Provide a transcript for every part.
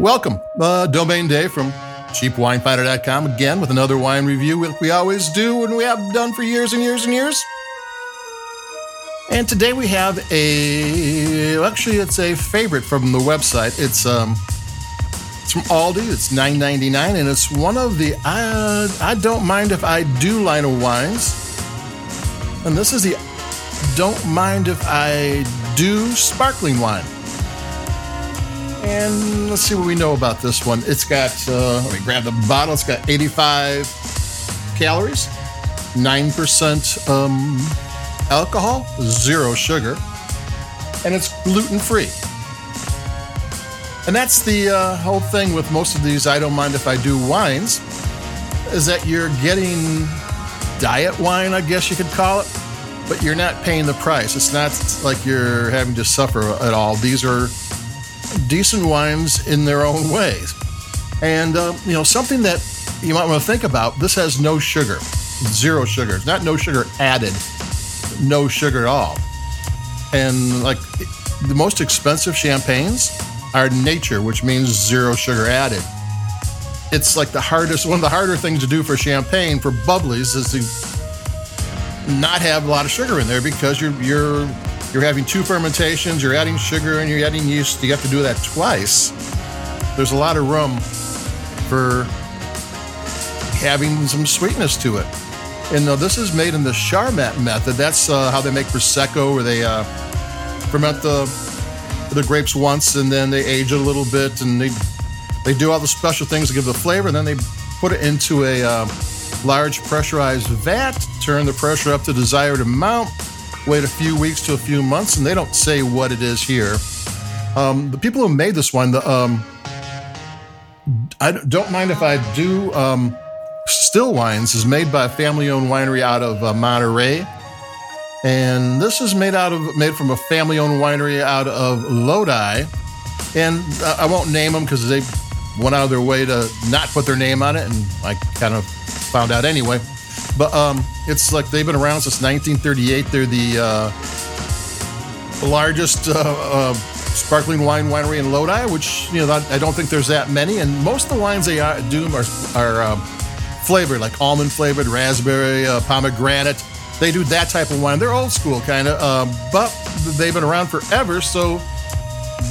Welcome, uh, Domain Dave from cheapwinefinder.com again with another wine review like we always do and we have done for years and years and years. And today we have a actually it's a favorite from the website. It's um it's from Aldi. It's $9.99 and it's one of the I, I don't mind if I do line of wines. And this is the don't mind if I do sparkling wine. And let's see what we know about this one. It's got, uh, let me grab the bottle. It's got 85 calories, 9% um, alcohol, zero sugar, and it's gluten free. And that's the uh, whole thing with most of these I don't mind if I do wines, is that you're getting diet wine, I guess you could call it, but you're not paying the price. It's not like you're having to suffer at all. These are decent wines in their own ways. And, uh, you know, something that you might want to think about this has no sugar, zero sugar. It's not no sugar added, no sugar at all. And, like, the most expensive champagnes are nature, which means zero sugar added. It's like the hardest, one of the harder things to do for champagne, for bubblies, is to not have a lot of sugar in there because you're, you're you're having two fermentations, you're adding sugar and you're adding yeast. You have to do that twice. There's a lot of room for having some sweetness to it. And uh, this is made in the Charmat method. That's uh, how they make Prosecco, where they uh, ferment the the grapes once and then they age it a little bit and they they do all the special things to give the flavor. And then they put it into a uh, large pressurized vat, turn the pressure up to desired amount, wait a few weeks to a few months, and they don't say what it is here. Um, the people who made this one, the, um, I don't mind if I do. Um, Still Wines is made by a family-owned winery out of uh, Monterey, and this is made out of made from a family-owned winery out of Lodi. And uh, I won't name them because they went out of their way to not put their name on it, and I kind of found out anyway. But um, it's like they've been around since 1938. They're the uh, largest uh, uh, sparkling wine winery in Lodi, which you know I don't think there's that many. And most of the wines they do are, are um, flavored, like almond flavored, raspberry, uh, pomegranate. They do that type of wine. They're old school kind of, um, but they've been around forever. So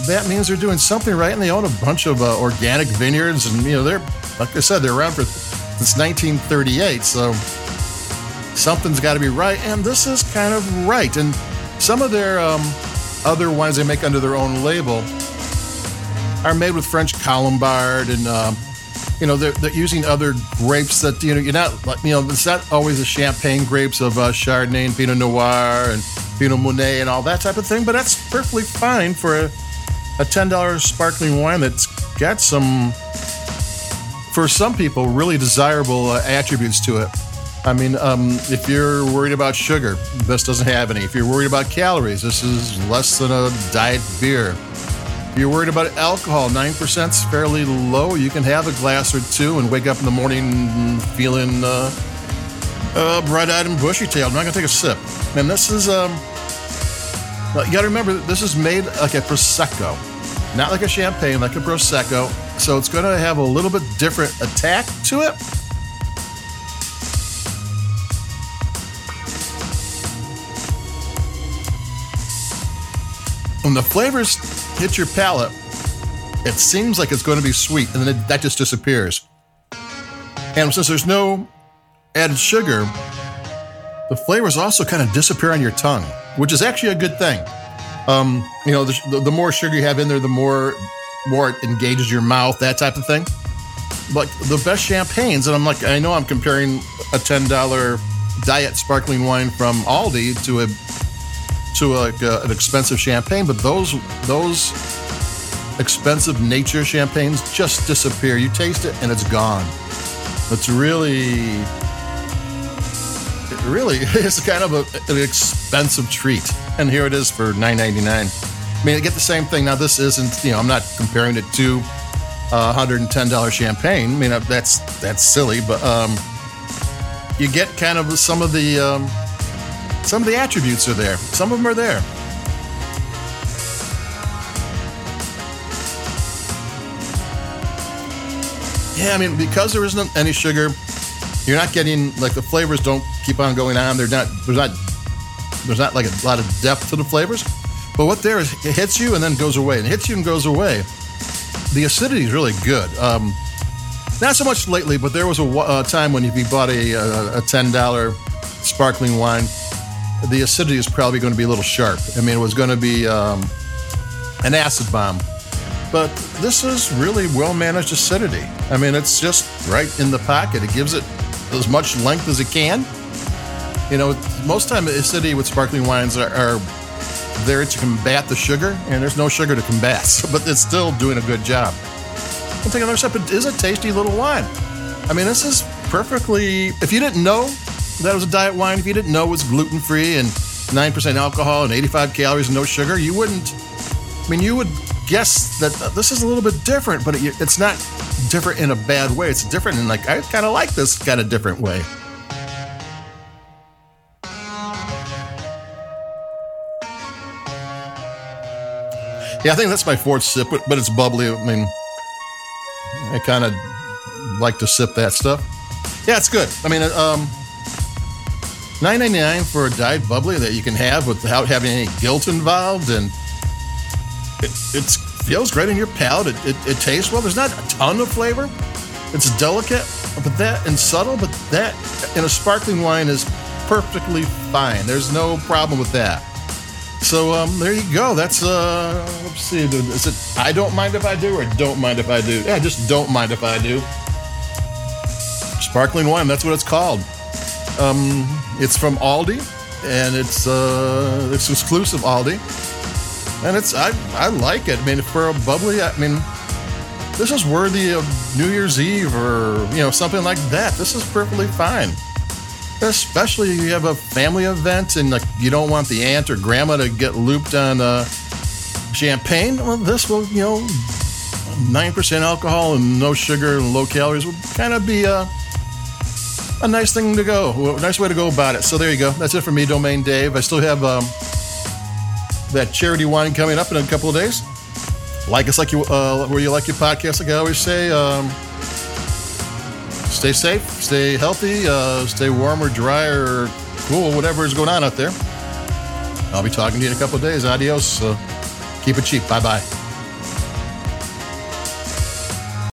that means they're doing something right, and they own a bunch of uh, organic vineyards, and you know they're like I said, they're around for since 1938. So something's got to be right, and this is kind of right. And some of their um, other wines they make under their own label are made with French Colombard, and um, you know they're, they're, using other grapes that you know you're not you know it's not always the champagne grapes of uh, Chardonnay and Pinot Noir and Pinot Meunier and all that type of thing, but that's perfectly fine for a, a ten dollars sparkling wine that's got some for some people really desirable uh, attributes to it. I mean, um, if you're worried about sugar, this doesn't have any. If you're worried about calories, this is less than a diet beer. If you're worried about alcohol, 9% is fairly low. You can have a glass or two and wake up in the morning feeling uh, uh, bright eyed and bushy tailed. I'm not going to take a sip. And this is, um, you got to remember, this is made like a Prosecco, not like a champagne, like a Prosecco. So it's going to have a little bit different attack to it. When the flavors hit your palate, it seems like it's going to be sweet, and then it, that just disappears. And since there's no added sugar, the flavors also kind of disappear on your tongue, which is actually a good thing. Um, you know, the, the, more sugar you have in there, the more more it engages your mouth, that type of thing. But the best champagnes, and I'm like, I know I'm comparing a ten dollar diet sparkling wine from Aldi to a to a, uh, an expensive champagne, but those those expensive nature champagnes just disappear. You taste it and it's gone. It's really, it really is kind of a, an expensive treat. And here it is for $9.99. I mean, I get the same thing. Now, this isn't, you know, I'm not comparing it to uh, $110 champagne. I mean, that's that's silly, but um, you get kind of some of the um, some of the attributes are there. Some of them are there. Yeah, I mean, because there isn't any sugar, you're not getting like the flavors don't keep on going on. They're not there's not there's not like a lot of depth to the flavors. But what there is, it hits you and then goes away, and it hits you and goes away. The acidity is really good. Um, not so much lately, but there was a time when if you bought a, a, a ten dollar sparkling wine, the acidity is probably going to be a little sharp. I mean, it was going to be um, an acid bomb. But this is really well managed acidity. I mean, it's just right in the pocket. It gives it as much length as it can. You know, most time acidity with sparkling wines are, are there to combat the sugar, and there's no sugar to combat, but it's still doing a good job. I'll take another sip. It is a tasty little wine. I mean, this is perfectly. If you didn't know that was a diet wine, if you didn't know was gluten free and 9% alcohol and 85 calories and no sugar, you wouldn't. I mean, you would guess that this is a little bit different, but it, it's not different in a bad way. It's different in like, I kind of like this kind of different way. Yeah, I think that's my fourth sip, but, but it's bubbly. I mean, I kind of like to sip that stuff. Yeah, it's good. I mean, um, nine ninety nine for a diet bubbly that you can have without having any guilt involved, and it it's, feels great in your palate. It, it, it tastes well. There's not a ton of flavor. It's delicate, but that and subtle, but that in a sparkling wine is perfectly fine. There's no problem with that. So um, there you go. That's uh, let's see. Is it I don't mind if I do or don't mind if I do? Yeah, just don't mind if I do. Sparkling wine. That's what it's called. Um, it's from Aldi, and it's uh, it's exclusive Aldi, and it's I I like it. I mean, for a bubbly, I mean, this is worthy of New Year's Eve or you know something like that. This is perfectly fine especially if you have a family event and like you don't want the aunt or grandma to get looped on uh, champagne. Well, this will, you know, nine percent alcohol and no sugar and low calories would kind of be a a nice thing to go, a nice way to go about it. So there you go. That's it for me, Domain Dave. I still have um, that charity wine coming up in a couple of days. Like us, like you, uh, where you like your podcast, like I always say. Um, stay safe, stay healthy, uh, stay warm or dry or cool, whatever is going on out there. I'll be talking to you in a couple of days. Adios. Uh, keep it cheap. Bye bye.